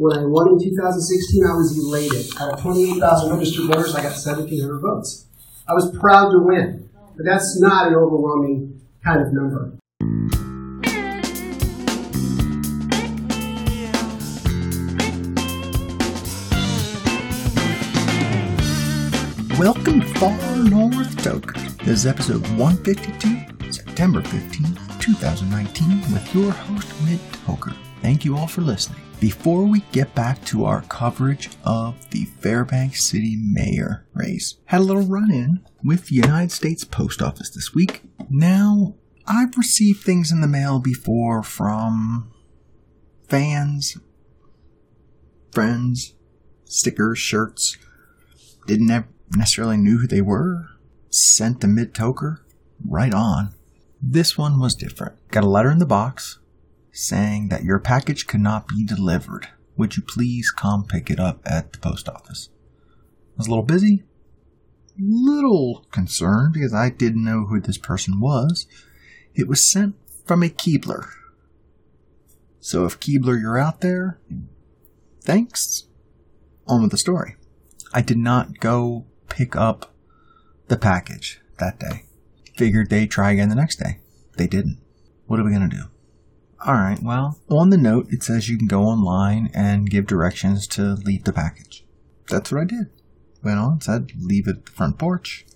When I won in 2016, I was elated. Out of 28,000 registered voters, I got 1,700 votes. I was proud to win, but that's not an overwhelming kind of number. Welcome Far North Toker. This is episode 152, September 15th, 2019, with your host, Mid Toker. Thank you all for listening. Before we get back to our coverage of the Fairbanks City mayor race, had a little run in with the United States Post Office this week. Now, I've received things in the mail before from fans, friends, stickers, shirts. Didn't necessarily knew who they were. Sent to mid toker. Right on. This one was different. Got a letter in the box saying that your package cannot be delivered. Would you please come pick it up at the post office? I was a little busy, little concerned because I didn't know who this person was. It was sent from a Keebler. So if Keebler, you're out there, thanks. On with the story. I did not go pick up the package that day. Figured they'd try again the next day. They didn't. What are we going to do? All right, well, on the note, it says you can go online and give directions to leave the package. That's what I did. Went on, said leave it at the front porch.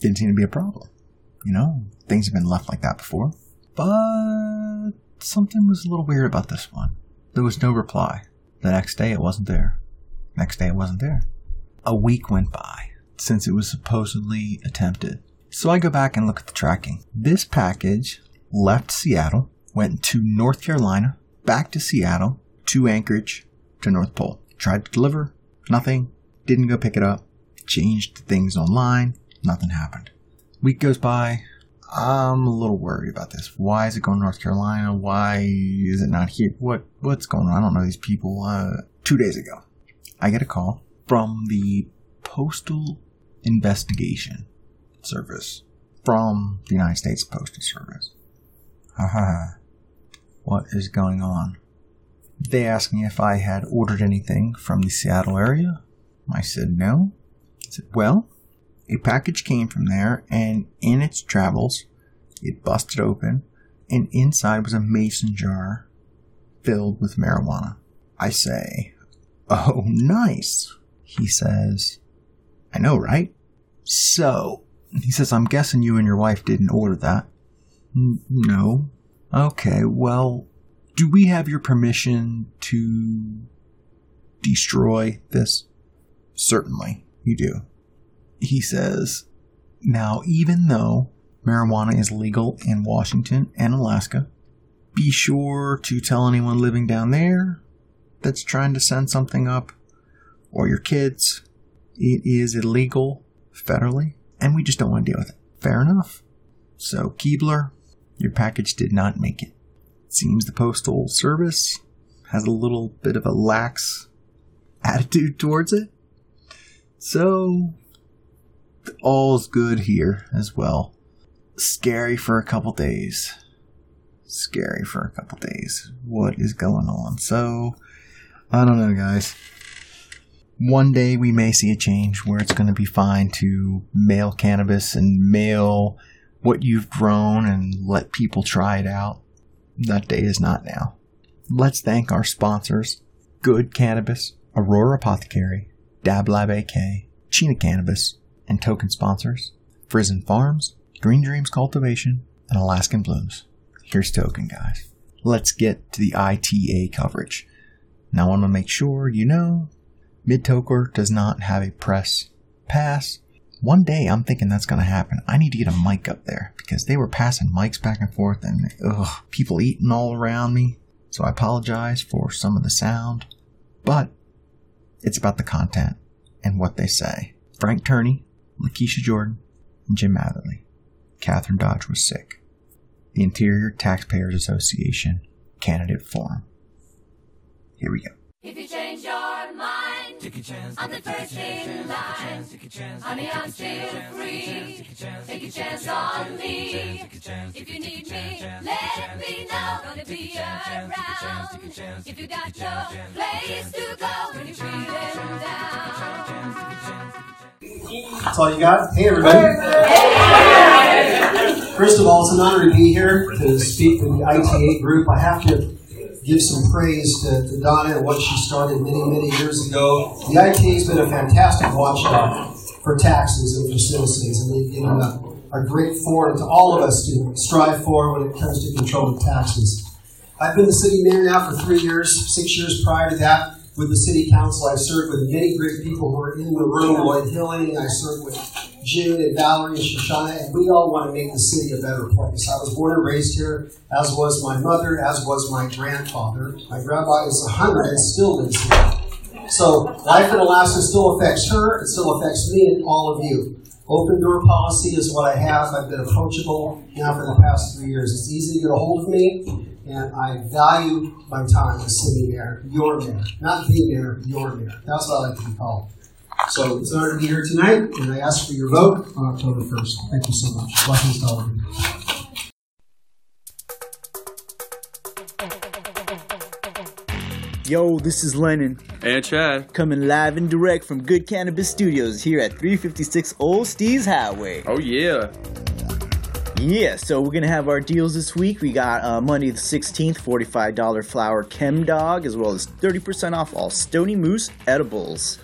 Didn't seem to be a problem. You know, things have been left like that before. But something was a little weird about this one. There was no reply. The next day, it wasn't there. Next day, it wasn't there. A week went by since it was supposedly attempted. So I go back and look at the tracking. This package left Seattle went to North Carolina, back to Seattle, to Anchorage, to North Pole. Tried to deliver, nothing. Didn't go pick it up. Changed things online, nothing happened. Week goes by. I'm a little worried about this. Why is it going to North Carolina? Why is it not here? What what's going on? I don't know these people. Uh, two days ago, I get a call from the Postal Investigation Service from the United States Postal Service. Haha what is going on. They asked me if I had ordered anything from the Seattle area. I said no. I said, well, a package came from there, and in its travels, it busted open, and inside was a mason jar filled with marijuana. I say, oh, nice. He says, I know, right? So, he says, I'm guessing you and your wife didn't order that. No, Okay, well, do we have your permission to destroy this? Certainly, you do. He says, now, even though marijuana is legal in Washington and Alaska, be sure to tell anyone living down there that's trying to send something up, or your kids. It is illegal federally, and we just don't want to deal with it. Fair enough. So, Keebler, your package did not make it. Seems the Postal Service has a little bit of a lax attitude towards it. So, all's good here as well. Scary for a couple days. Scary for a couple days. What is going on? So, I don't know, guys. One day we may see a change where it's going to be fine to mail cannabis and mail what you've grown and let people try it out. That day is not now. Let's thank our sponsors Good Cannabis, Aurora Apothecary, Dab Lab AK, Chena Cannabis, and token sponsors Frizen Farms, Green Dreams Cultivation, and Alaskan Blooms. Here's token, guys. Let's get to the ITA coverage. Now, I want to make sure you know Mid Toker does not have a press pass one day I'm thinking that's going to happen. I need to get a mic up there because they were passing mics back and forth and ugh, people eating all around me. So I apologize for some of the sound, but it's about the content and what they say. Frank Turney, Lakeisha Jordan, and Jim Matherly. Catherine Dodge was sick. The Interior Taxpayers Association Candidate Forum. Here we go. If a chance. your mind I'm the first in line. Honey, I'm still free. Take a chance on me. If you need me, let me know. Gonna be around. If you got no place to go when you're feeling down. That's all you got? Hey, everybody. First of all, it's an honor to be here to speak with the ITA group. I have to give some praise to, to Donna and what she started many, many years ago. The ITA has been a fantastic watchdog for taxes and for citizens, and they've given a, a great forum to all of us to strive for when it comes to controlling taxes. I've been the city mayor now for three years, six years prior to that with the city council. I've served with many great people who are in the room, Lloyd Hilling, I served with June and Valerie and Shoshana, and we all want to make the city a better place. I was born and raised here, as was my mother, as was my grandfather. My grandpa is 100 and still lives here. So life in Alaska still affects her, it still affects me and all of you. Open door policy is what I have. I've been approachable now for the past three years. It's easy to get a hold of me and I value my time as city mayor, your mayor, not the mayor, your mayor. That's what I like to be called. So it's an honor to be here tonight, and I ask for your vote on October 1st. Thank you so much. Blessings to all of you. Yo, this is Lennon, And Chad. coming live and direct from Good Cannabis Studios here at 356 Old Steese Highway. Oh yeah. Yeah, so we're gonna have our deals this week. We got uh, Monday the 16th, $45 flower Chem Dog, as well as 30% off all Stony Moose edibles.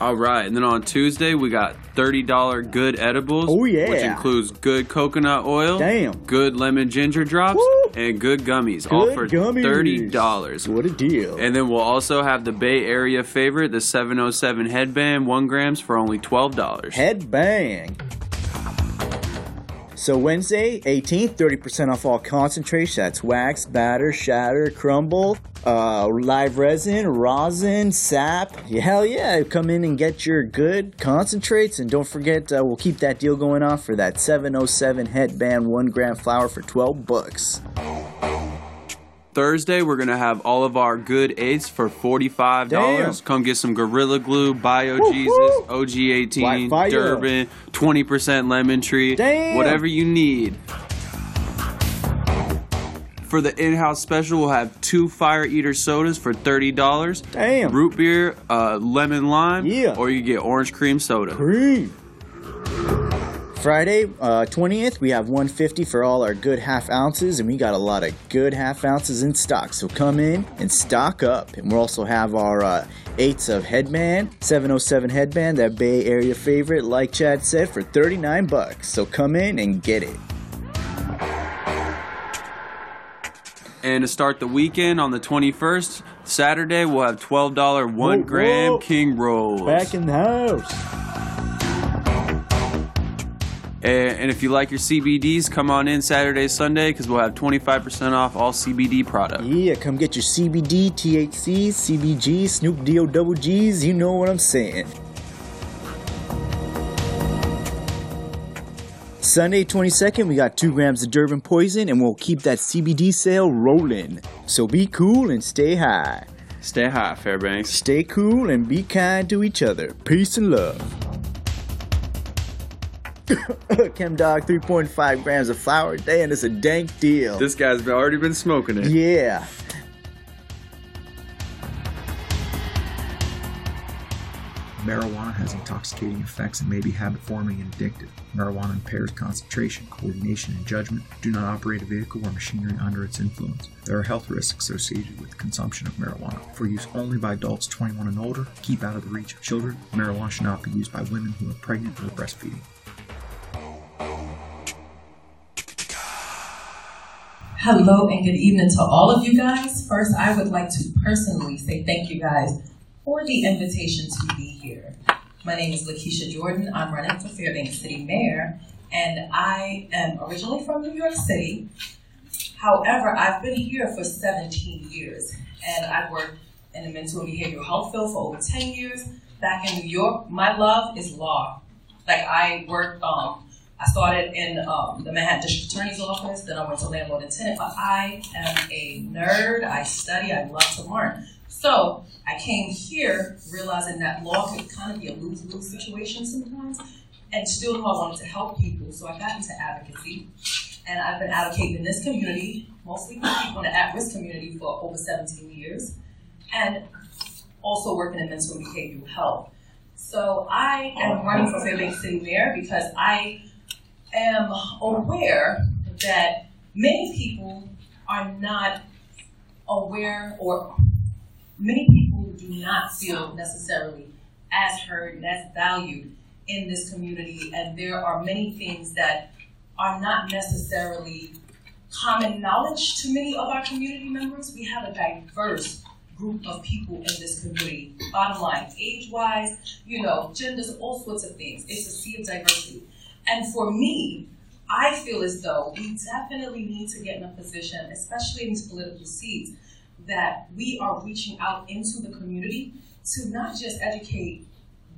All right, and then on Tuesday we got thirty dollar good edibles. Oh, yeah. which includes good coconut oil, Damn. good lemon ginger drops, Woo. and good gummies, all for gummies. thirty dollars. What a deal. And then we'll also have the Bay Area favorite, the 707 headband, one grams for only twelve dollars. Headbang. So Wednesday, 18th, 30% off all concentrates. That's wax, batter, shatter, crumble, uh, live resin, rosin, sap. Hell yeah. Come in and get your good concentrates. And don't forget, uh, we'll keep that deal going on for that 707 headband, one gram flour for 12 bucks. Thursday, we're gonna have all of our good eighths for forty-five dollars. Damn. Come get some Gorilla Glue, Bio Woo, Jesus, woo. OG eighteen, Durban, twenty percent lemon tree, Damn. whatever you need. For the in-house special, we'll have two Fire Eater sodas for thirty dollars. Damn. Root beer, uh, lemon lime, Yeah. or you get orange cream soda. Cream. Friday, uh, 20th, we have 150 for all our good half ounces, and we got a lot of good half ounces in stock. So come in and stock up. And we'll also have our uh, eights of headband, 707 headband, that Bay Area favorite, like Chad said, for 39 bucks. So come in and get it. And to start the weekend on the twenty-first, Saturday, we'll have twelve dollar one Whoa, gram whoa. King rolls. Back in the house. And, if you like your CBDs, come on in Saturday, Sunday, because we'll have 25% off all CBD products. Yeah, come get your CBD, THC, CBG, Snoop D-O double G's. You know what I'm saying. Sunday 22nd, we got 2 grams of Durban poison, and we'll keep that CBD sale rolling. So be cool and stay high. Stay high, Fairbanks. Stay cool and be kind to each other. Peace and love. Chem Dog 3.5 grams of flour a day, and it's a dank deal. This guy's already been smoking it. yeah. Marijuana has intoxicating effects and may be habit forming and addictive. Marijuana impairs concentration, coordination, and judgment. Do not operate a vehicle or machinery under its influence. There are health risks associated with consumption of marijuana. For use only by adults 21 and older, keep out of the reach of children. Marijuana should not be used by women who are pregnant or breastfeeding. Hello and good evening to all of you guys. First, I would like to personally say thank you guys for the invitation to be here. My name is Lakeisha Jordan. I'm running for Fairbanks City Mayor, and I am originally from New York City. However, I've been here for 17 years, and I've worked in the mental and behavioral health field for over 10 years. Back in New York, my love is law. Like I worked, um, I started in um, the Manhattan District Attorney's Office, then I went to landlord and tenant. But I am a nerd. I study. I love to learn. So I came here realizing that law could kind of be a lose-lose situation sometimes, and still know I wanted to help people, so I got into advocacy. And I've been advocating in this community, mostly people in the at-risk community for over 17 years, and also working in mental and behavioral health. So I am running for Fairbanks City Mayor because I am aware that many people are not aware or many people do not feel necessarily as heard and as valued in this community and there are many things that are not necessarily common knowledge to many of our community members. We have a diverse group of people in this community. Bottom line, age-wise, you know, genders, all sorts of things. It's a sea of diversity. And for me, I feel as though we definitely need to get in a position, especially in these political seats, that we are reaching out into the community to not just educate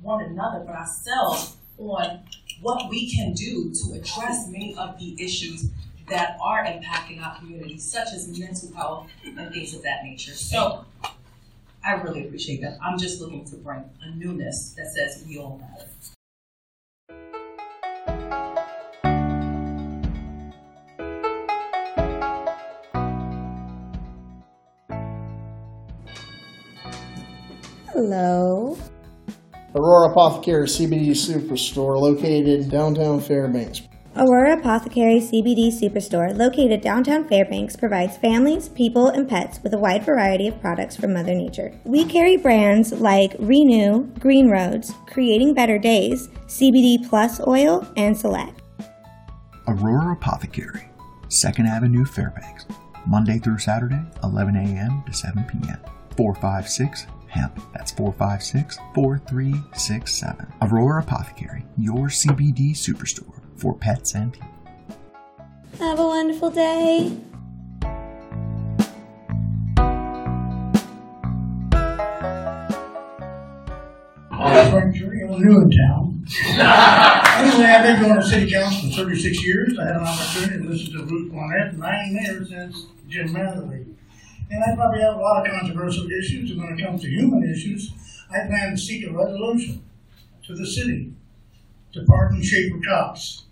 one another, but ourselves on what we can do to address many of the issues that are impacting our community, such as mental health and things of that nature. So I really appreciate that. I'm just looking to bring a newness that says we all matter. Hello. Aurora Apothecary CBD Superstore located in downtown Fairbanks. Aurora Apothecary CBD Superstore, located downtown Fairbanks, provides families, people, and pets with a wide variety of products from Mother Nature. We carry brands like Renew, Green Roads, Creating Better Days, CBD Plus Oil, and Select. Aurora Apothecary, 2nd Avenue, Fairbanks. Monday through Saturday, 11 a.m. to 7 p.m. 456 Hemp. That's 456 4367. Aurora Apothecary, your CBD superstore for pets and people. Have a wonderful day. Frank Turney, I'm new in town. anyway, I've been going to city council for 36 years. I had an opportunity to listen to Ruth Burnett, and I ain't there since Jim Matherly. And I probably have a lot of controversial issues, and when it comes to human issues, I plan to seek a resolution to the city to pardon Schaefer Cox.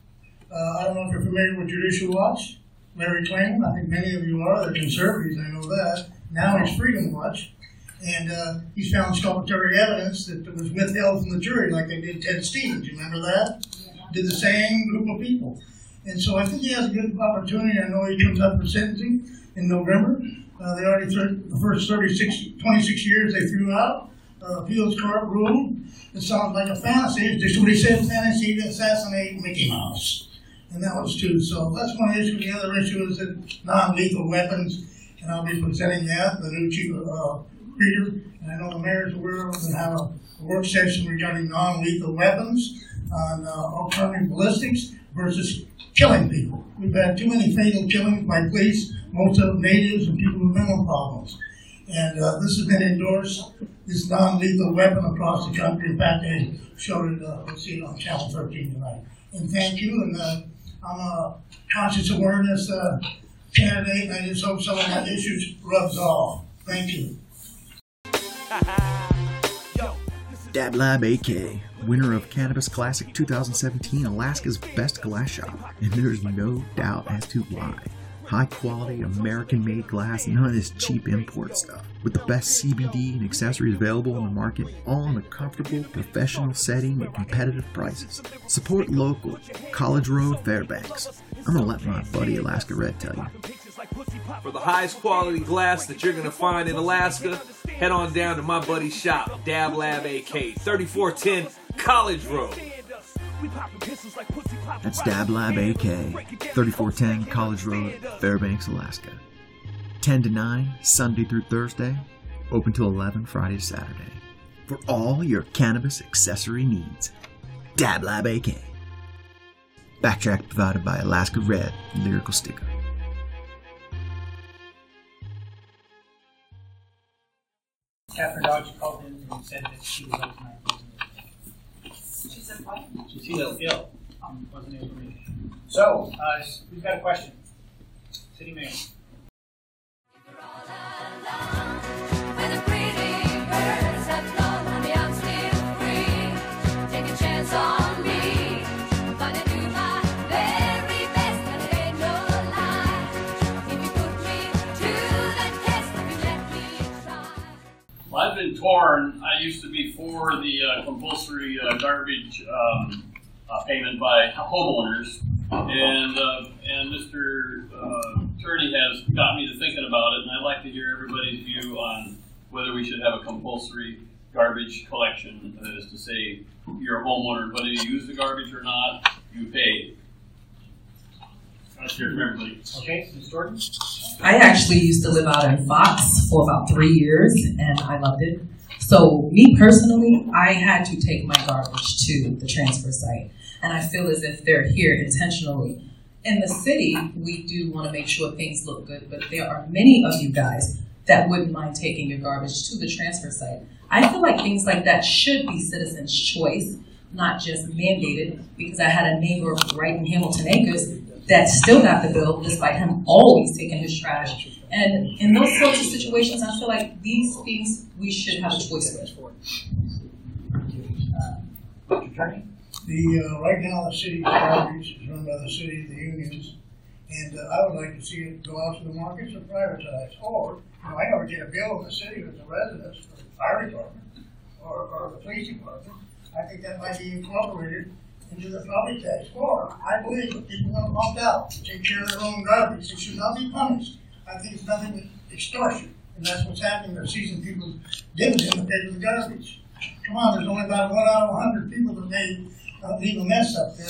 Uh, I don't know if you're familiar with Judicial Watch, Larry Klayman. I think many of you are. They're conservatives, I know that. Now he's Freedom Watch. And uh, he's found exculpatory evidence that was withheld from the jury, like they did Ted Stevens. You remember that? Did the same group of people. And so I think he has a good opportunity. I know he comes up for sentencing in November. Uh, they already, threw, the first 36, 26 years they threw out. Uh, appeals court ruled. It sounds like a fantasy. It's just what he said fantasy to assassinate Mickey Mouse. And that was true. So that's one issue. The other issue is that non lethal weapons. And I'll be presenting that, the new chief uh, reader. And I know the mayor's aware of and have a, a work session regarding non lethal weapons on uh, alternative ballistics versus killing people. We've had too many fatal killings by police, most of them natives and people with mental problems. And uh, this has been endorsed, this non-lethal weapon across the country. In fact, they showed it, uh, we'll see it on Channel 13 tonight. And thank you, and uh, I'm a conscious awareness uh, candidate, and I just hope some of my issues rubs off. Thank you. Dab Lab AK, winner of Cannabis Classic 2017, Alaska's best glass shop. And there's no doubt as to why. High quality, American made glass, none of this cheap import stuff. With the best CBD and accessories available on the market, all in a comfortable, professional setting at competitive prices. Support local, College Road, Fairbanks. I'm gonna let my buddy Alaska Red tell you. For the highest quality glass that you're going to find in Alaska, head on down to my buddy's shop, Dab Lab AK, 3410 College Road. That's Dab Lab AK, 3410 College Road, Fairbanks, Alaska. 10 to 9, Sunday through Thursday, open till 11, Friday to Saturday. For all your cannabis accessory needs, Dab Lab AK. Backtrack provided by Alaska Red, lyrical sticker. Catherine Dodge called in and said that she was overnight. She said what? She was ill. Um, wasn't able to make it. So, uh, who's got a question? City Mayor. I've. I used to be for the uh, compulsory uh, garbage um, uh, payment by homeowners, and uh, and Mr. Uh, Turney has got me to thinking about it, and I'd like to hear everybody's view on whether we should have a compulsory garbage collection. That is to say, you're a homeowner, whether you use the garbage or not, you pay. Let's hear. Okay, Ms. Jordan? I actually used to live out in Fox for about three years and I loved it. So, me personally, I had to take my garbage to the transfer site. And I feel as if they're here intentionally. In the city, we do want to make sure things look good, but there are many of you guys that wouldn't mind taking your garbage to the transfer site. I feel like things like that should be citizens' choice, not just mandated, because I had a neighbor right in Hamilton Acres that still got the bill despite him always taking his trash. And in those sorts of situations, I feel like these things we should have a choice with. Mr. The, uh, right now, the city garbage is run by the city, the unions, and uh, I would like to see it go out to the markets or privatized. Or, you know, I never get a bill in the city as a resident for the fire department or, or the police department. I think that might be incorporated into the property tax. Or, I believe if people want to opt out, take care of their own garbage, they should not be punished. I think it's nothing but extortion, and that's what's happening. They're seizing people's dividend to pay for the garbage. Come on, there's only about one out of a hundred people that made a mess up there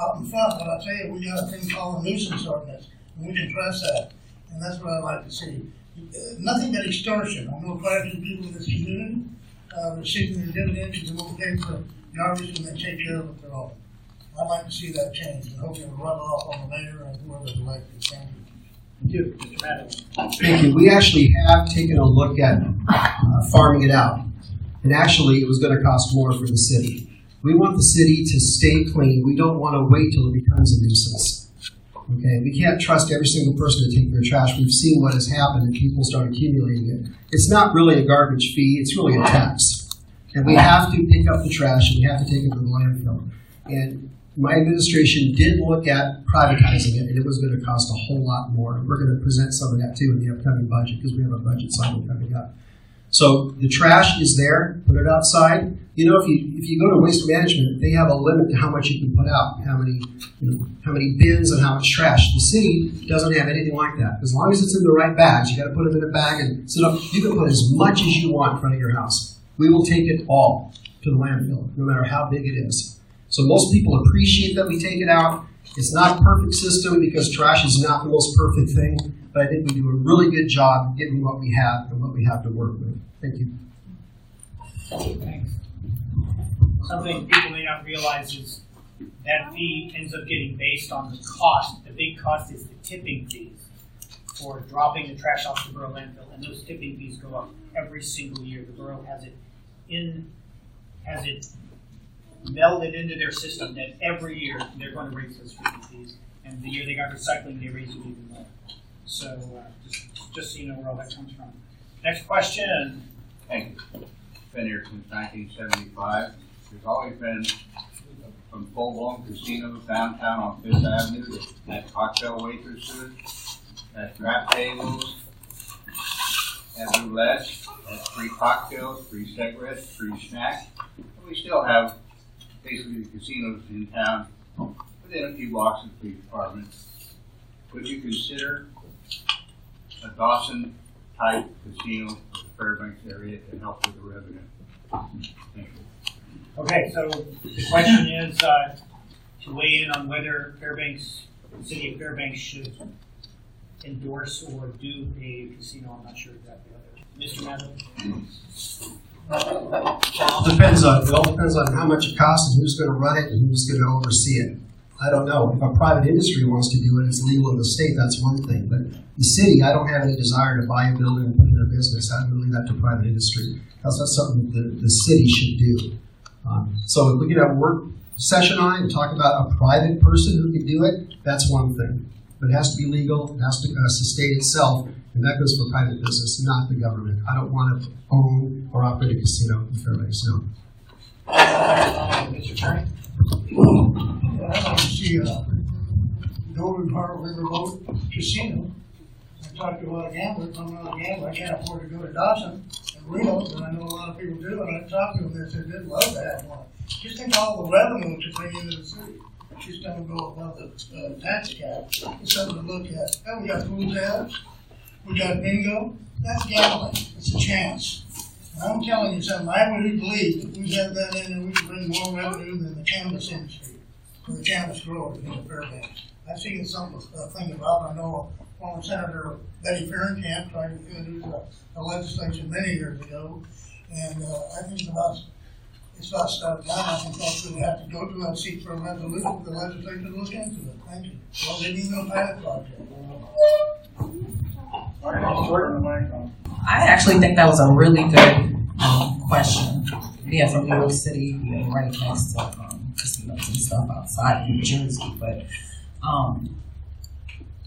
out in front. But I tell you, we got a thing called a nuisance ordinance, and we can trust that. And that's what I'd like to see. Uh, nothing but extortion. I know quite a few people in this community uh, receiving their dividends and will pay for garbage and then take care of it their own. I'd like to see that change, and hopefully it'll rub off on the mayor and whoever's elected. Thank you. Thank you. We actually have taken a look at uh, farming it out. And actually, it was going to cost more for the city. We want the city to stay clean. We don't want to wait till it becomes a nuisance. Okay, we can't trust every single person to take their trash. We've seen what has happened and people start accumulating it. It's not really a garbage fee, it's really a tax. And we have to pick up the trash and we have to take it to the landfill. And my administration did look at privatizing it and it was going to cost a whole lot more. We're going to present some of that too in the upcoming budget because we have a budget cycle coming up. So the trash is there, put it outside. You know, if you if you go to waste management, they have a limit to how much you can put out, how many you know, how many bins and how much trash. The city doesn't have anything like that. As long as it's in the right bags, you got to put them in a bag and sit up. You can put as much as you want in front of your house. We will take it all to the landfill, no matter how big it is. So most people appreciate that we take it out. It's not a perfect system because trash is not the most perfect thing, but I think we do a really good job getting what we have and what we have to work with. Thank you. Thanks. Something people may not realize is that fee ends up getting based on the cost. The big cost is the tipping fees for dropping the trash off the borough landfill, and those tipping fees go up every single year. The borough has it in, has it melded into their system that every year they're going to raise those fees, and the year they got recycling, they raise it even more. So uh, just, just so you know where all that comes from. Next question. Thank you. Been here since nineteen seventy-five. There's always been from full-blown casinos downtown on Fifth Avenue that cocktail waitresses, had draft tables, had roulette, had free cocktails, free cigarettes, free snacks. We still have basically the casinos in town within a few blocks of the police department. Would you consider a Dawson type casino for the Fairbanks area to help with the revenue? Thank you. Okay, so the question is uh, to weigh in on whether Fairbanks, the city of Fairbanks should endorse or do a casino. I'm not sure exactly. Mr. Madden? It all depends on, it all depends on how much it costs and who's gonna run it and who's gonna oversee it. I don't know, if a private industry wants to do it, it's legal in the state, that's one thing, but the city, I don't have any desire to buy a building and put in a business, I would leave that to private industry. That's not something the, the city should do. Um, so if we could have a work session on it and talk about a private person who could do it, that's one thing. But it has to be legal, it has to uh, sustain itself, and that goes for private business, not the government. I don't want to own or operate a casino in Fairbanks, no. Mr. Turney? I'd like to see a Golden Heart Riverboat Casino. I talked to a lot of gamblers, I'm not a gambler, I can't afford to go to Dawson. and don't, but I know a lot of people do, and I talked to them, they said they'd love to have one. Just think all the revenue to bring into the city. Just don't go above the, uh, tax cap. It's something to look at. And we got food tabs, we got bingo, that's gambling, it's a chance. And I'm telling you something, I really believe if we had that in there, we could bring more revenue than the cannabis industry, or the cannabis growers in the Fairbanks. I've seen some, uh, thing about, I know former Senator Bettye Fahrenkamp tried to introduce a, a legislation many years ago, and, uh, I think it's about, it's about starting now, I think that's what we have to go to and seek for a resolution, the legislature to look into it, thank you. Well, they need no pilot project. I actually think that was a really good um, question. Yeah, from New York City, right next to um, casinos and stuff outside of New Jersey, but um,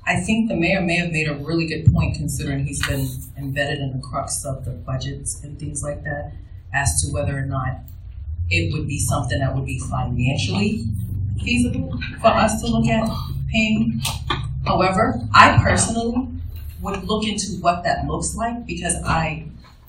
I think the mayor may have made a really good point considering he's been embedded in the crux of the budgets and things like that as to whether or not it would be something that would be financially feasible for us to look at paying. However, I personally would look into what that looks like because I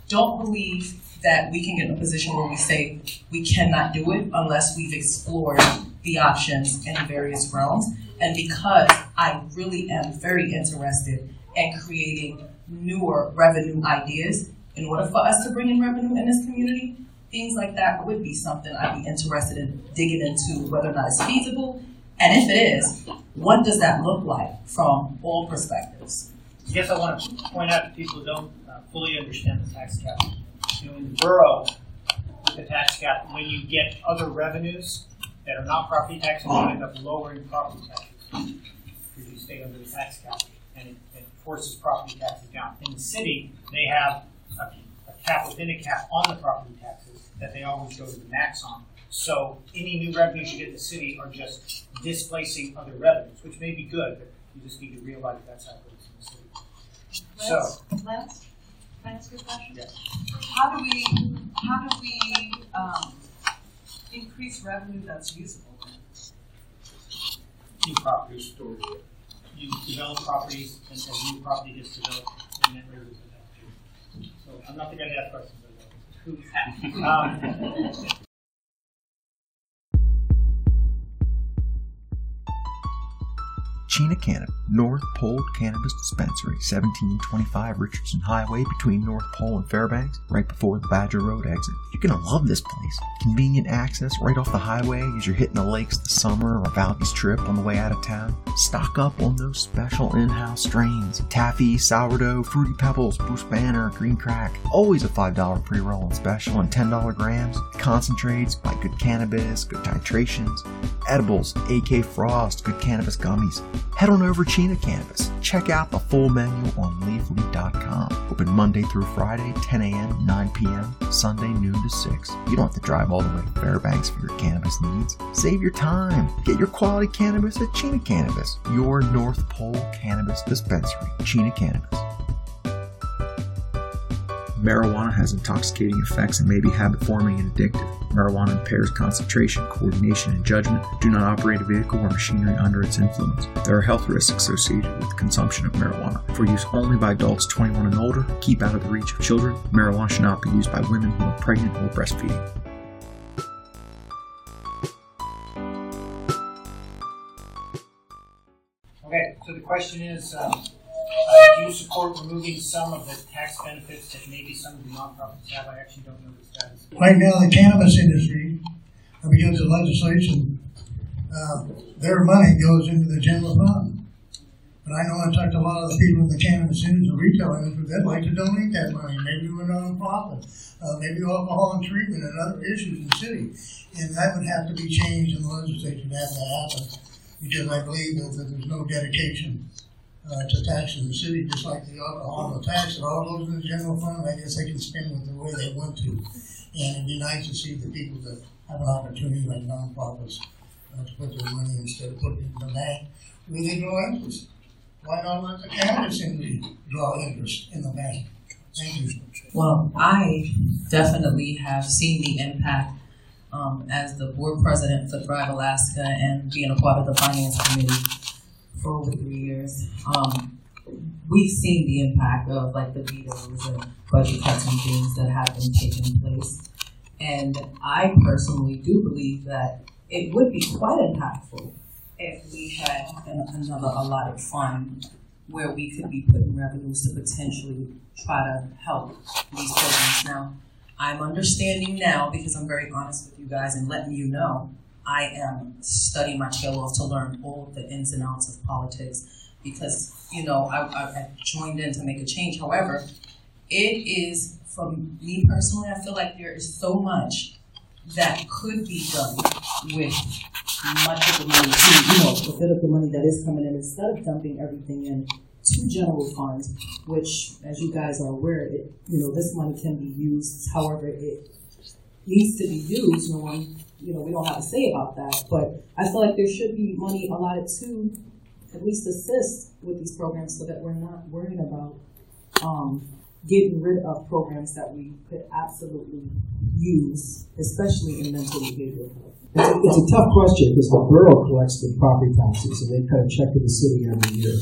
don't believe that we can get in a position where we say we cannot do it unless we've explored the options in various realms. And because I really am very interested in creating newer revenue ideas in order for us to bring in revenue in this community, things like that would be something I'd be interested in digging into whether or not it's feasible. And if it is, what does that look like from all perspectives? I guess I want to point out to people who don't uh, fully understand the tax cap. You know, in the borough, with the tax cap, when you get other revenues that are not property tax, you end up lowering property taxes because you stay under the tax cap, and it, it forces property taxes down. In the city, they have a, a cap within a cap on the property taxes that they always go to the max on. So any new revenues you get in the city are just displacing other revenues, which may be good, but you just need to realize that's how it works. So, Lance, Lance, can I ask you a question? Yes. How do we, how do we, um, increase revenue that's usable? new properties, you develop properties, and as new property gets developed, and then revenues are down. So I'm not the guy to ask questions. I know. Um, Chena Cannabis, North Pole Cannabis Dispensary, 1725 Richardson Highway between North Pole and Fairbanks, right before the Badger Road exit. You're gonna love this place. Convenient access right off the highway as you're hitting the lakes this summer or Valley's trip on the way out of town. Stock up on those special in-house strains. Taffy, sourdough, fruity pebbles, Bruce Banner, green crack. Always a $5 pre-roll and special and $10 grams. Concentrates by Good Cannabis, Good Titrations. Edibles, AK Frost, Good Cannabis Gummies. Head on over to Chena Cannabis. Check out the full menu on leafly.com. Open Monday through Friday, 10 a.m., 9 p.m., Sunday, noon to 6. You don't have to drive all the way to Fairbanks for your cannabis needs. Save your time. Get your quality cannabis at Chena Cannabis, your North Pole Cannabis Dispensary. Chena Cannabis. Marijuana has intoxicating effects and may be habit forming and addictive. Marijuana impairs concentration, coordination, and judgment. Do not operate a vehicle or machinery under its influence. There are health risks associated with the consumption of marijuana. For use only by adults 21 and older, keep out of the reach of children. Marijuana should not be used by women who are pregnant or breastfeeding. Okay, so the question is, um, uh, do you support removing some of the tax benefits that maybe some of the nonprofits have? I actually don't know the status. Right now, the cannabis industry, because of legislation, uh, their money goes into the general fund. But I know I talked to a lot of the people in the cannabis industry, the retail industry, they'd like to donate that money, maybe to a nonprofit, uh, maybe alcohol and treatment and other issues in the city. And that would have to be changed in the legislature to have to happen, because I believe that, that there's no dedication uh, to taxing the city, just like the alcohol tax, it all goes in the general fund, I guess they can spend it the way they want to. And it'd be nice to see the people that have an opportunity like nonprofits uh, to put their money instead of putting it in the bank they draw interest. Why not let the cannabis industry draw interest in the bank? Thank you. Well, I definitely have seen the impact um, as the board president for Thrive Alaska and being a part of the finance committee for over three years. Um, we've seen the impact of like the vetoes and budget cuts and things that have been taking place. And I personally do believe that it would be quite impactful if we had an- another allotted fund where we could be putting revenues to potentially try to help these programs. Now, I'm understanding now because I'm very honest with you guys and letting you know I am studying my tail off to learn all the ins and outs of politics because you know I, I, joined in to make a change. However, it is from me personally. I feel like there is so much that could be done with much of the money, you know, the bit of the money that is coming in instead of dumping everything in to general funds, which, as you guys are aware, it, you know, this money can be used however it needs to be used. No one, you know, we don't have to say about that, but I feel like there should be money allotted to at least assist with these programs so that we're not worrying about um, getting rid of programs that we could absolutely use, especially in mental behavioral health. It's a, it's a tough question because the borough collects the property taxes and they cut a check to the city every year.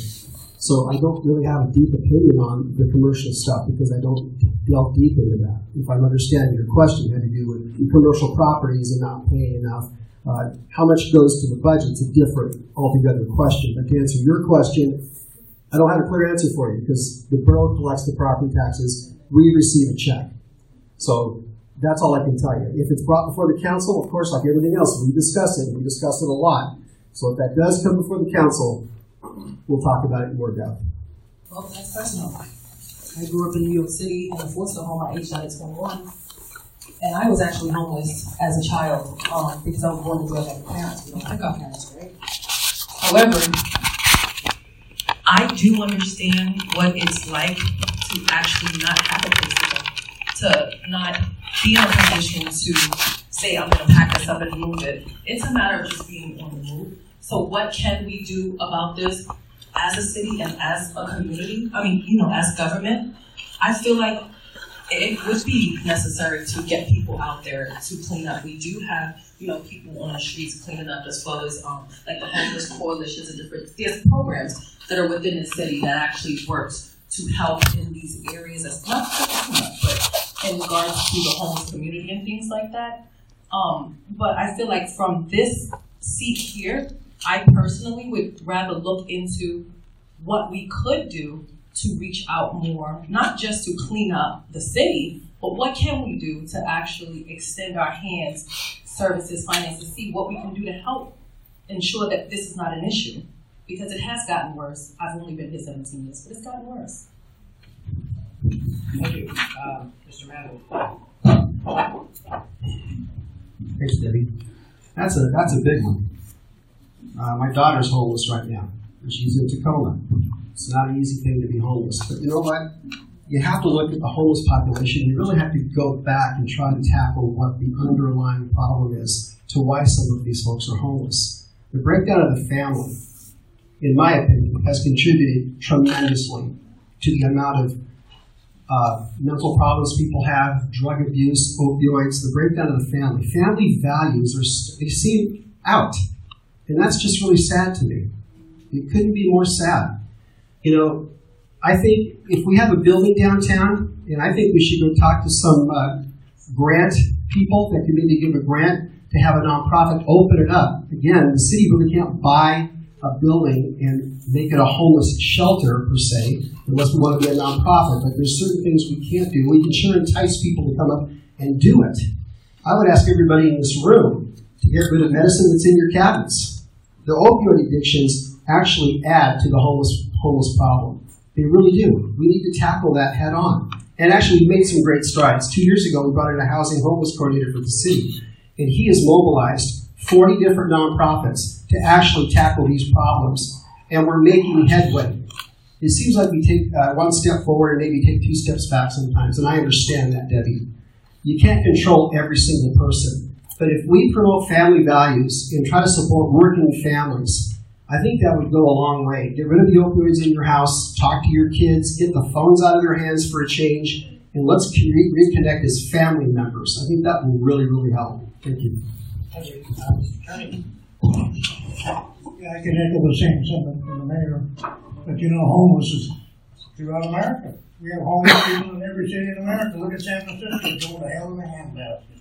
So I don't really have a deep opinion on the commercial stuff because I don't delve deep into that. If I'm understanding your question, had to do with commercial properties and not paying enough. Uh, how much goes to the budget is a different, altogether question. But to answer your question, I don't have a clear answer for you because the borough collects the property taxes. We receive a check. So that's all I can tell you. If it's brought before the council, of course, like everything else, we discuss it. We discuss it a lot. So if that does come before the council, we'll talk about it in more depth. Well, that's personal. I grew up in New York City in a foster home at age 21. And I was actually homeless as a child um, because I was born into a parents. We don't pick our parents, right? However, I do understand what it's like to actually not have a place to go, to not be in a position to say, I'm going to pack this up and move it. It's a matter of just being on the move. So, what can we do about this as a city and as a community? I mean, you know, as government? I feel like it would be necessary to get people out there to clean up. We do have, you know, people on the streets cleaning up as well as um, like the homeless coalitions and different there's programs that are within the city that actually works to help in these areas as not just cleanup, but in regards to the homeless community and things like that. Um, but I feel like from this seat here, I personally would rather look into what we could do to reach out more, not just to clean up the city, but what can we do to actually extend our hands, services, finances, to see what we can do to help ensure that this is not an issue. Because it has gotten worse. I've only been here 17 years, but it's gotten worse. Thank you. Um, Mr. Mandel. Thanks, Debbie. That's a that's a big one. Uh, my daughter's homeless right now, and she's in Tacoma. It's not an easy thing to be homeless, but you know what? You have to look at the homeless population. You really have to go back and try to tackle what the underlying problem is to why some of these folks are homeless. The breakdown of the family, in my opinion, has contributed tremendously to the amount of uh, mental problems people have, drug abuse, opioids, the breakdown of the family. Family values are they seem out, and that's just really sad to me. It couldn't be more sad. You know, I think if we have a building downtown, and I think we should go talk to some uh, grant people that can maybe give a grant to have a nonprofit open it up. Again, the city really can't buy a building and make it a homeless shelter per se, unless we want to be a nonprofit. But there's certain things we can't do. We can sure entice people to come up and do it. I would ask everybody in this room to get rid of medicine that's in your cabinets. The opioid addictions actually add to the homeless homeless problem. They really do. We need to tackle that head on. And actually, we made some great strides. Two years ago, we brought in a housing homeless coordinator for the city, and he has mobilized 40 different nonprofits to actually tackle these problems, and we're making headway. It seems like we take uh, one step forward and maybe take two steps back sometimes, and I understand that, Debbie. You can't control every single person, but if we promote family values and try to support working families, I think that would go a long way. Get rid of the opioids in your house, talk to your kids, get the phones out of their hands for a change, and let's re- reconnect as family members. I think that will really, really help. Thank you. Thank you. Yeah, I can echo the same sentiment from the mayor, but you know, homeless is throughout America. We have homeless people in every city in America. Look at San Francisco, going to hell in a handbasket.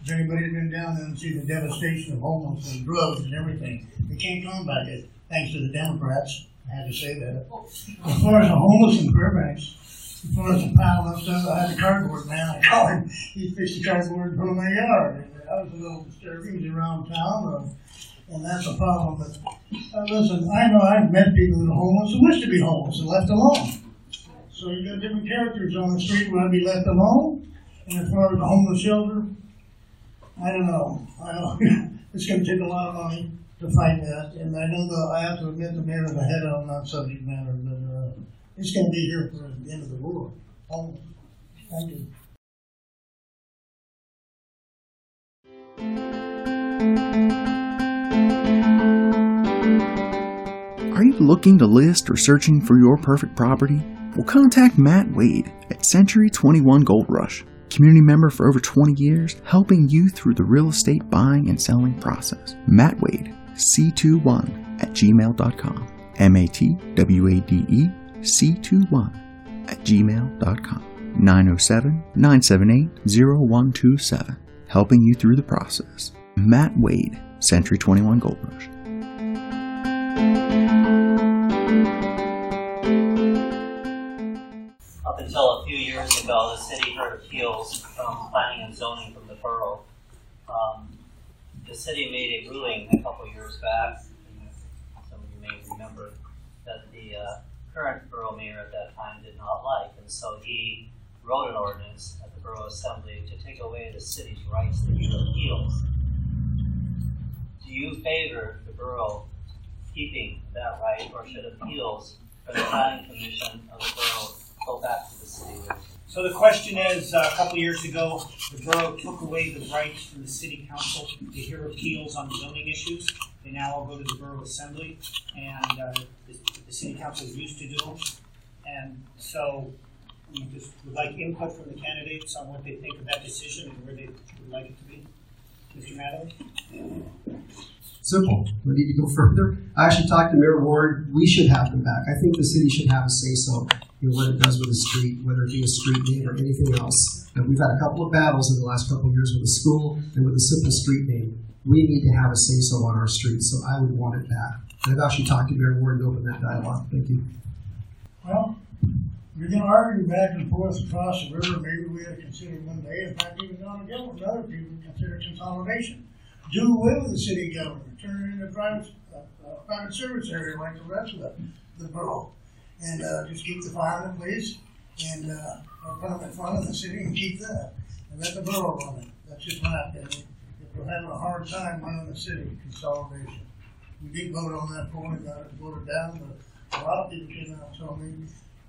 Has anybody been down there and seen the devastation of homeless and drugs and everything? They can't come back it, thanks to the Democrats. I had to say that. As far as the homeless in Fairbanks, as far as the pile of stuff, I had a cardboard man. I called him. He fixed the cardboard and put it in my yard. That was a little disturbing. He's around town, uh, and that's a problem. But uh, listen, I know I've met people that are homeless who wish to be homeless and left alone. So you got different characters on the street who want to be left alone. And as far as the homeless shelter, I don't know. I know it's going to take a lot of money to fight that, and I know that I have to admit the mayor's ahead on that subject matter, but uh, it's going to be here for the end of the world. Oh, thank you. Are you looking to list or searching for your perfect property? Well, contact Matt Wade at Century 21 Gold Rush, community member for over 20 years, helping you through the real estate buying and selling process. Matt Wade, C21 at gmail.com. M A T W A D E C21 at gmail.com. 907 978 0127. Helping you through the process. Matt Wade, Century 21 Gold Rush. Up until years ago, the city heard appeals from planning and zoning from the borough. Um, the city made a ruling a couple years back, some of you may remember, that the uh, current borough mayor at that time did not like, and so he wrote an ordinance at the borough assembly to take away the city's rights to hear appeals. Do you favor the borough keeping that right, or should appeals for the planning commission of the borough go back to the city? So the question is, uh, a couple years ago, the borough took away the rights from the city council to hear appeals on zoning issues. They now all go to the borough assembly, and uh, the, the city council used to do them. And so we just would like input from the candidates on what they think of that decision and where they would like it to be. Mr. Matherly? Simple. We need to go further. I actually talked to Mayor Ward. We should have them back. I think the city should have a say so in what it does with the street, whether it be a street name or anything else. And we've had a couple of battles in the last couple of years with the school and with the simple street name. We need to have a say so on our streets, so I would want it back. And I've actually talked to Mayor Ward and opened that dialogue. Thank you. Well, you're going to argue back and forth across the river. Maybe we ought to consider one day, in fact, even Donna Gilbert and other people consider consolidation. Do away with the city government, turn it into a private, uh, private service area like the rest of the, the borough. And uh, just keep the fire and the police and uh, permanent fund in the city and keep that. And let the borough run it. That's just my opinion. If we're having a hard time running the city, consolidation. We did vote on that point, got it voted down, but a lot of people came out and told me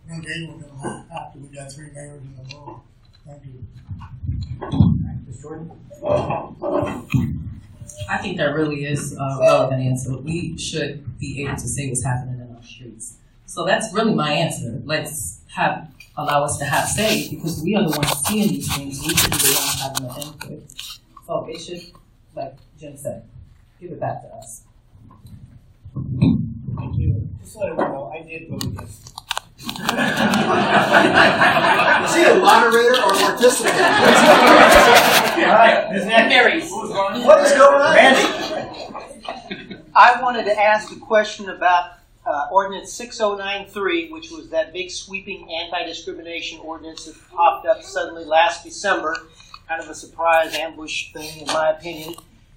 one day we're gonna have to, we got three mayors in the borough. Thank you. Ms. Jordan? I think that really is a relevant answer. We should be able to say what's happening in our streets. So that's really my answer. Let's have allow us to have say because we are the ones seeing these things. We should be the ones having the input. So it should, like Jim said, give it back to us. Thank you. Just so everyone know, I did vote yes. Is he a moderator or a participant? All right, Ms. Neck. Carries. What is going on? Randy. I wanted to ask a question about uh, Ordinance 6093, which was that big sweeping anti-discrimination ordinance that popped up suddenly last December. Kind of a surprise ambush thing, in my opinion.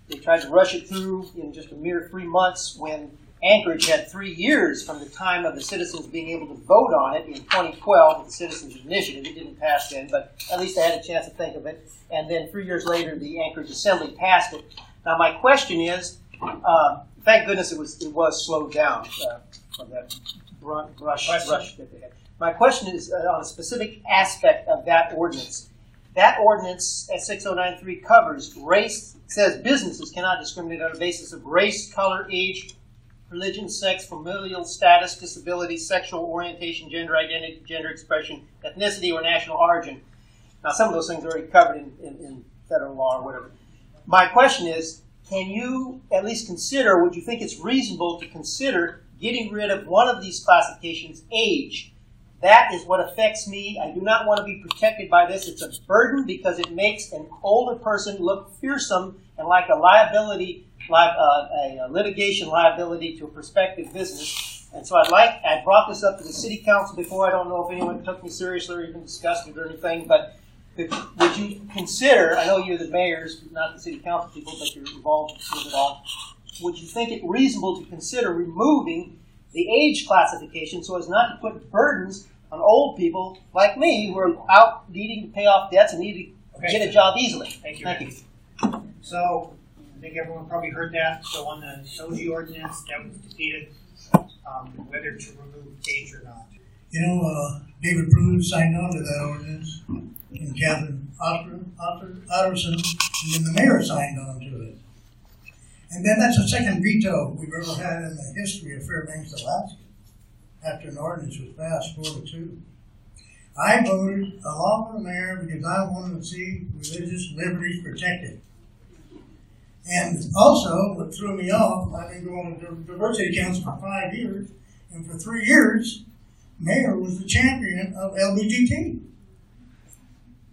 They tried to rush it through in just a mere three months when Anchorage had three years from the time of the citizens being able to vote on it in 2012 with the Citizens Initiative. It didn't pass then, but at least they had a chance to think of it. And then three years later, the Anchorage Assembly passed it. Now, my question is, uh, thank goodness it was it was slowed down uh, from that run, rush rush that they had. My question is uh, on a specific aspect of that ordinance. That ordinance at 6093 covers race. Says businesses cannot discriminate on the basis of race, color, age, religion, sex, familial status, disability, sexual orientation, gender identity, gender expression, ethnicity, or national origin. Now, some of those things are already covered in, in, in federal law or whatever. My question is, can you at least consider, would you think it's reasonable to consider getting rid of one of these classifications, age, That is what affects me. I do not want to be protected by this. It's a burden because it makes an older person look fearsome and like a liability, like uh, a litigation liability to a prospective business. And so I'd like, I brought this up to the city council before. I don't know if anyone took me seriously or even discussed it or anything, but could, would you consider, I know you're the mayors, not the city council people, but you're involved with it all. Would you think it reasonable to consider removing the age classification so as not to put burdens on old people like me who are out needing to pay off debts and need to Okay. get a job easily? Thank you. Thank you. So, think everyone probably heard that. So on the SOGI ordinance, that was defeated, um, whether to remove age or not. You know, uh, David Pruhs signed on to that ordinance, and Catherine Otter, Otter, and then the mayor signed on to it. And then that's the second veto we've ever had in the history of Fairbanks, Alaska, after an ordinance was passed four to two. I voted along with the mayor because I wanted to see religious liberties protected. And also, what threw me off, I've been going to diversity council for five years, and for three years, Mayor was the champion of LBGT.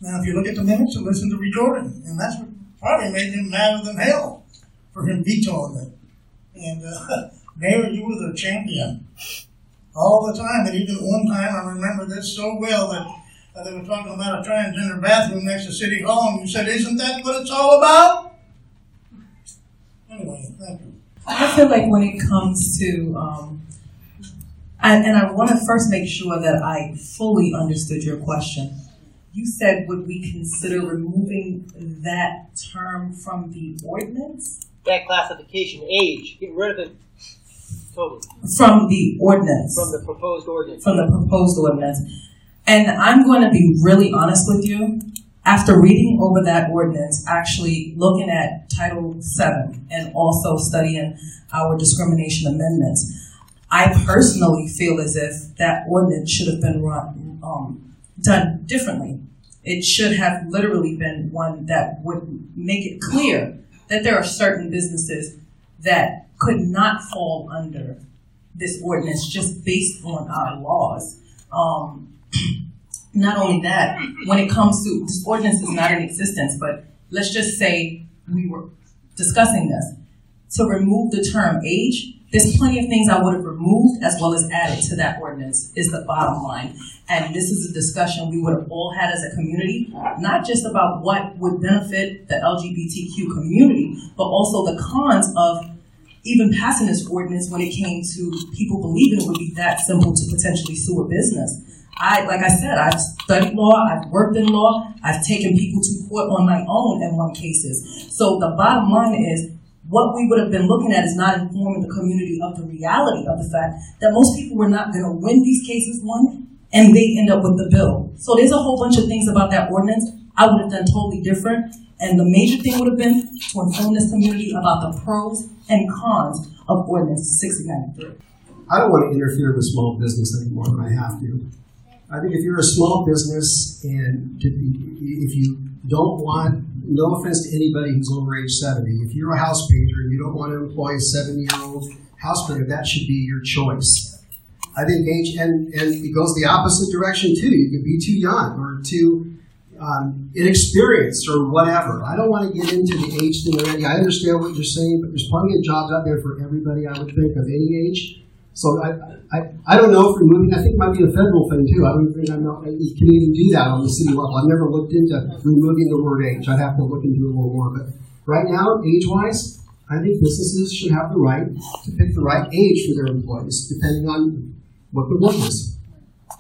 Now, if you look at the minutes and listen to recording, and that's what probably made him madder than hell for him vetoing it. And uh, Mayor, you were the champion all the time. And even one time, I remember this so well that uh, they were talking about a transgender bathroom next to City Hall, and you said, "Isn't that what it's all about?" Anyway, thank you. I feel like when it comes to, um, and, and I want to first make sure that I fully understood your question. You said, would we consider removing that term from the ordinance? That classification, age, get rid of it totally. From the ordinance. From the proposed ordinance. From the proposed ordinance. And I'm going to be really honest with you. After reading over that ordinance, actually looking at Title VII and also studying our discrimination amendments, I personally feel as if that ordinance should have been run, um, done differently. It should have literally been one that would make it clear that there are certain businesses that could not fall under this ordinance just based on our laws. Um, not only that, when it comes to this ordinance is not in existence, but let's just say we were discussing this to remove the term age. There's plenty of things I would have removed as well as added to that ordinance. Is the bottom line, and this is a discussion we would have all had as a community, not just about what would benefit the LGBTQ community, but also the cons of even passing this ordinance when it came to people believing it would be that simple to potentially sue a business. I, like I said, I've studied law, I've worked in law, I've taken people to court on my own in one cases. So the bottom line is, what we would have been looking at is not informing the community of the reality of the fact that most people were not going to win these cases, one, and they end up with the bill. So there's a whole bunch of things about that ordinance I would have done totally different. And the major thing would have been to inform this community about the pros and cons of Ordinance 6093. I don't want to interfere with small business anymore when I have to. I think if you're a small business and to if you don't want, no offense to anybody who's over age 70, if you're a house painter and you don't want to employ a 70 year old house painter, that should be your choice. I think age, and, and it goes the opposite direction too. You could be too young or too um, inexperienced or whatever. I don't want to get into the age thing already. I understand what you're saying, but there's plenty of jobs out there for everybody, I would think, of any age. So I, I, I don't know if removing, I think it might be a federal thing too. I don't think I know, you can even do that on the city level. I've never looked into removing the word age. I'd have to look into it a little more. But right now, age wise, I think businesses should have the right to pick the right age for their employees, depending on what the work is.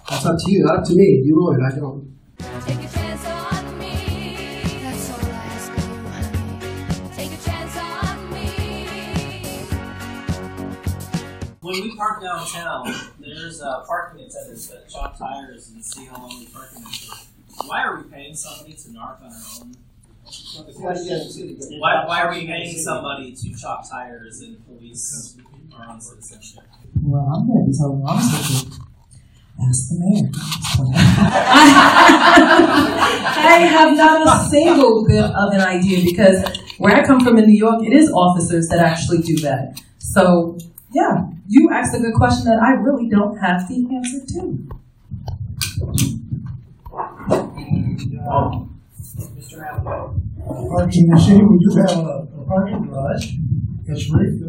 That's up to you, not up to me. You know it, I don't. When we park downtown, there's uh, parking attendants that chop tires and see how long we park in there. Why are we paying somebody to narc on our own? Why, why are we paying somebody to chop tires and police our own citizenship? Well, I'm going to be totally honest with you. Ask the mayor. I have not a single bit of an idea because where I come from in New York, it is officers that actually do that. So, yeah, you asked a good question that I really don't have the answer to. Mr. Applegate. Parking in the city, we do have a, a parking garage. It's free.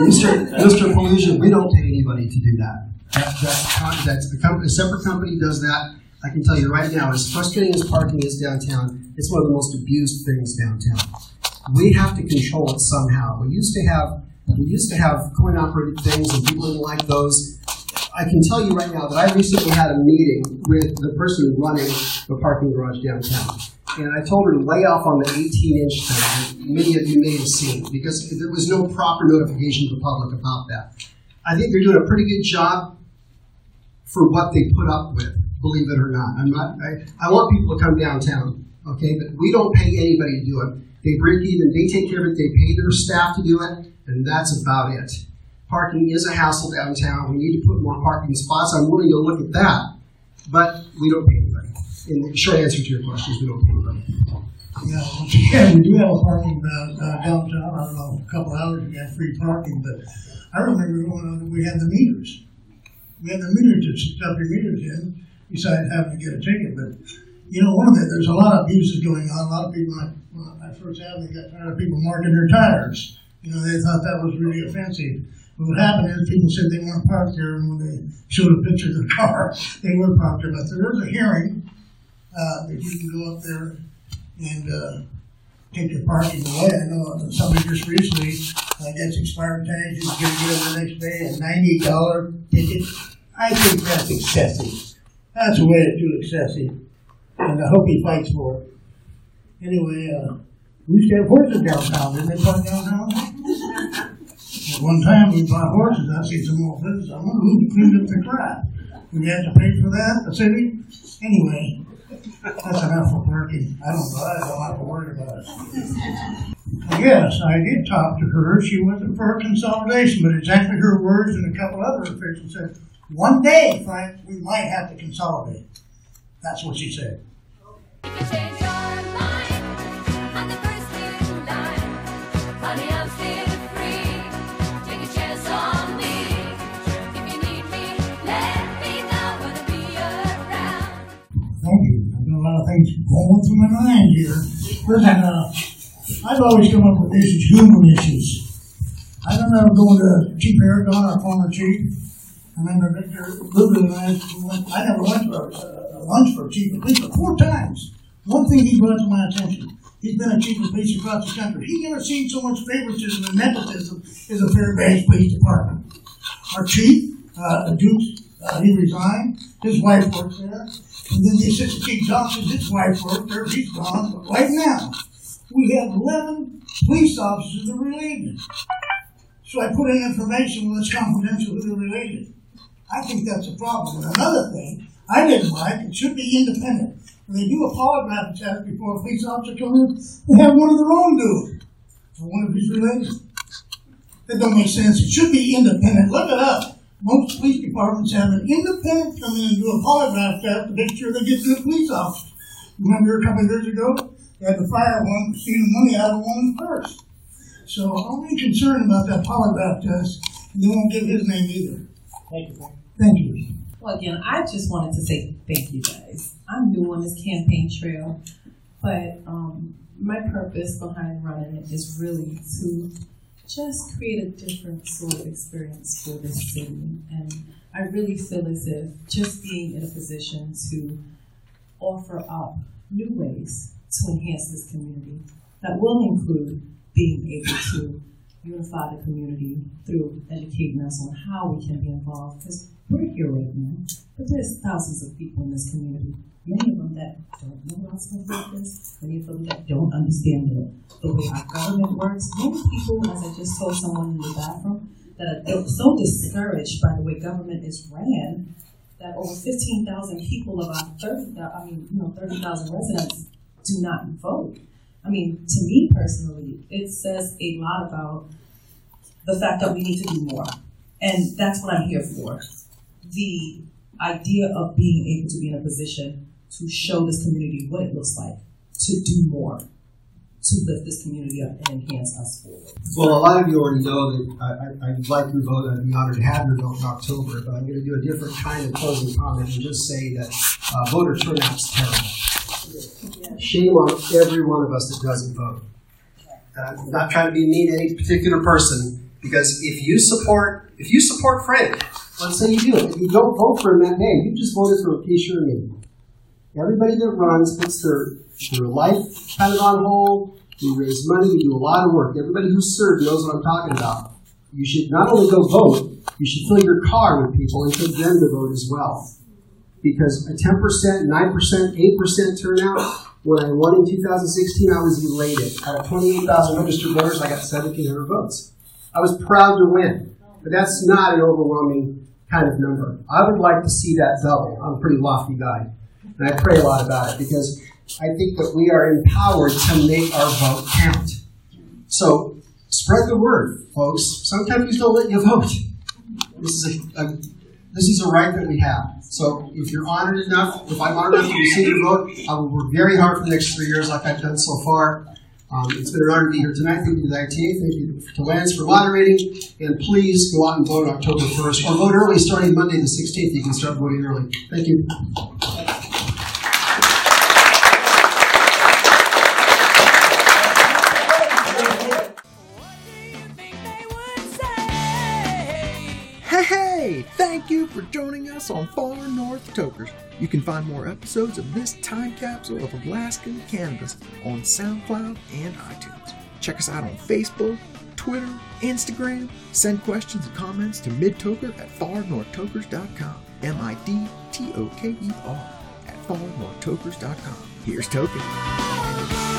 Mr. Mr. Palusia, we don't pay anybody to do that. That- That's, a that's a company, a separate company does that. I can tell you right now, as frustrating as parking is downtown, it's one of the most abused things downtown. We have to control it somehow. We used to have, we used to have coin operated things and people didn't like those. I can tell you right now that I recently had a meeting with the person running the parking garage downtown. And I told her to lay off on the 18 inch thing many of you may have seen because there was no proper notification to the public about that. I think they're doing a pretty good job for what they put up with, believe it or not. I'm not, I, I want people to come downtown, okay, but we don't pay anybody to do it. They break even, they take care of it, they pay their staff to do it, and that's about it. Parking is a hassle downtown. We need to put more parking spots. I'm willing to look at that, but we don't pay anybody. The short answer to your question is we don't pay anybody. Yeah, again, we do have a parking uh, uh, downtown. I don't know, a couple hours we had free parking, but I remember on, we had the meters. We had the meters to stuff your meters in, besides having to get a ticket. But you know, one of the there's a lot of abuses going on. A lot of people, like when I first had, they got tired of people marking their tires. You know, they thought that was really offensive. But what happened is people said they weren't parked there, and when they showed a picture of the car, they were parked there. But there is a hearing uh, that you can go up there and uh, take your parking away. I know somebody just recently uh, gets expired tags, he's going to get them the next day, a ninety dollar ticket. I think that's excessive. That's a way to do excessive, and I hope he fights for it. Anyway, uh, we used to have horses downtown, didn't they park downtown? One time, we bought horses, I see some old business, I wonder who cleaned up the crap. We had to pay for that, the city? Anyway, that's enough for parking. I don't buy it, I don't have to worry about it. Yes, I did talk to her. She wasn't for consolidation, but exactly her words and a couple other officials said, one day, Frank, we might have to consolidate. That's what she said. Going through my mind here. Uh, I've always come up with issues, human issues. I don't know, going to Chief Aragon, our former chief. I remember Victor Lugo and I I never went to a, a lunch for a chief of police, four times. One thing he brought to my attention. He's been a chief of police across the country. He never seen so much favoritism and nepotism as the Fairbanks Police Department. Our chief, uh, Duke, uh, he resigned. His wife works there. And then the assistant chief Johnson, his wife worked there. He's gone. But right now, we have 11 police officers that are related. So I put in information, well, it's confidential related. I think that's a problem. And another thing, I didn't like, it should be independent. When they do a polygraph test before a police officer comes in, they have one of their own do it. For one of his related. That don't make sense. It should be independent. Look it up. Most police departments have an independent come in and do a polygraph test to make sure they get to the police officer. Remember a couple of years ago, they had to fire one, stealing money out of one purse. So I'm really concerned about that polygraph test, and they won't give his name either. Thank you. Thank you. Well, again, I just wanted to say thank you guys. I'm new on this campaign trail, but um, my purpose behind running it is really to just create a different sort of experience for this city. And I really feel as if just being in a position to offer up new ways to enhance this community that will include being able to unify the community through educating us on how we can be involved. Because we're here right now, but there's thousands of people in this community. Many of them that don't know about stuff like this. Many of them that don't understand the, the way our government works. Many people, as I just told someone in the bathroom, that are so discouraged by the way government is ran that over 15,000 people of our 30, I mean, you know, 30,000 residents do not vote. I mean, to me personally, it says a lot about the fact that we need to do more. And that's what I'm here for. The idea of being able to be in a position to show this community what it looks like to do more, to lift this community up and enhance us forward. Well, a lot of you already know that I, I, I'd like your vote. I'd be honored to have your vote in October, but I'm going to do a different kind of closing comment and just say that uh, voter turnout's terrible. Shame on every one of us that doesn't vote. Uh, I'm not trying to be mean to any particular person, because if you support if you support Frank, let's say you do, it, if you don't vote for him that day, you just voted for Keisha or me. Everybody that runs puts their their life kind of on hold. We raise money. We do a lot of work. Everybody who served knows what I'm talking about. You should not only go vote, you should fill your car with people and take them to vote as well. Because a 10%, 9%, 8% turnout, when I won in 2016, I was elated. Out of 28,000 registered voters, I got 1,700 votes. I was proud to win. But that's not an overwhelming kind of number. I would like to see that double. I'm a pretty lofty guy. And I pray a lot about it because I think that we are empowered to make our vote count. So spread the word, folks. Some countries don't let you vote. This is a, a this is a right that we have. So if you're honored enough, if I'm honored enough to receive your vote, I will work very hard for the next three years like I've done so far. Um, it's been an honor to be here tonight. Thank you to the. Thank you to Lance for moderating. And please go out and vote October 1st or vote early starting Monday the 16th. You can start voting early. Thank you. Us on Far North Tokers. You can find more episodes of this time capsule of Alaskan cannabis on SoundCloud and iTunes. Check us out on Facebook, Twitter, Instagram. Send questions and comments to midtoker at farnorthtokers.com. M-I-D-T-O-K-E-R at farnorthtokers.com. Here's Token.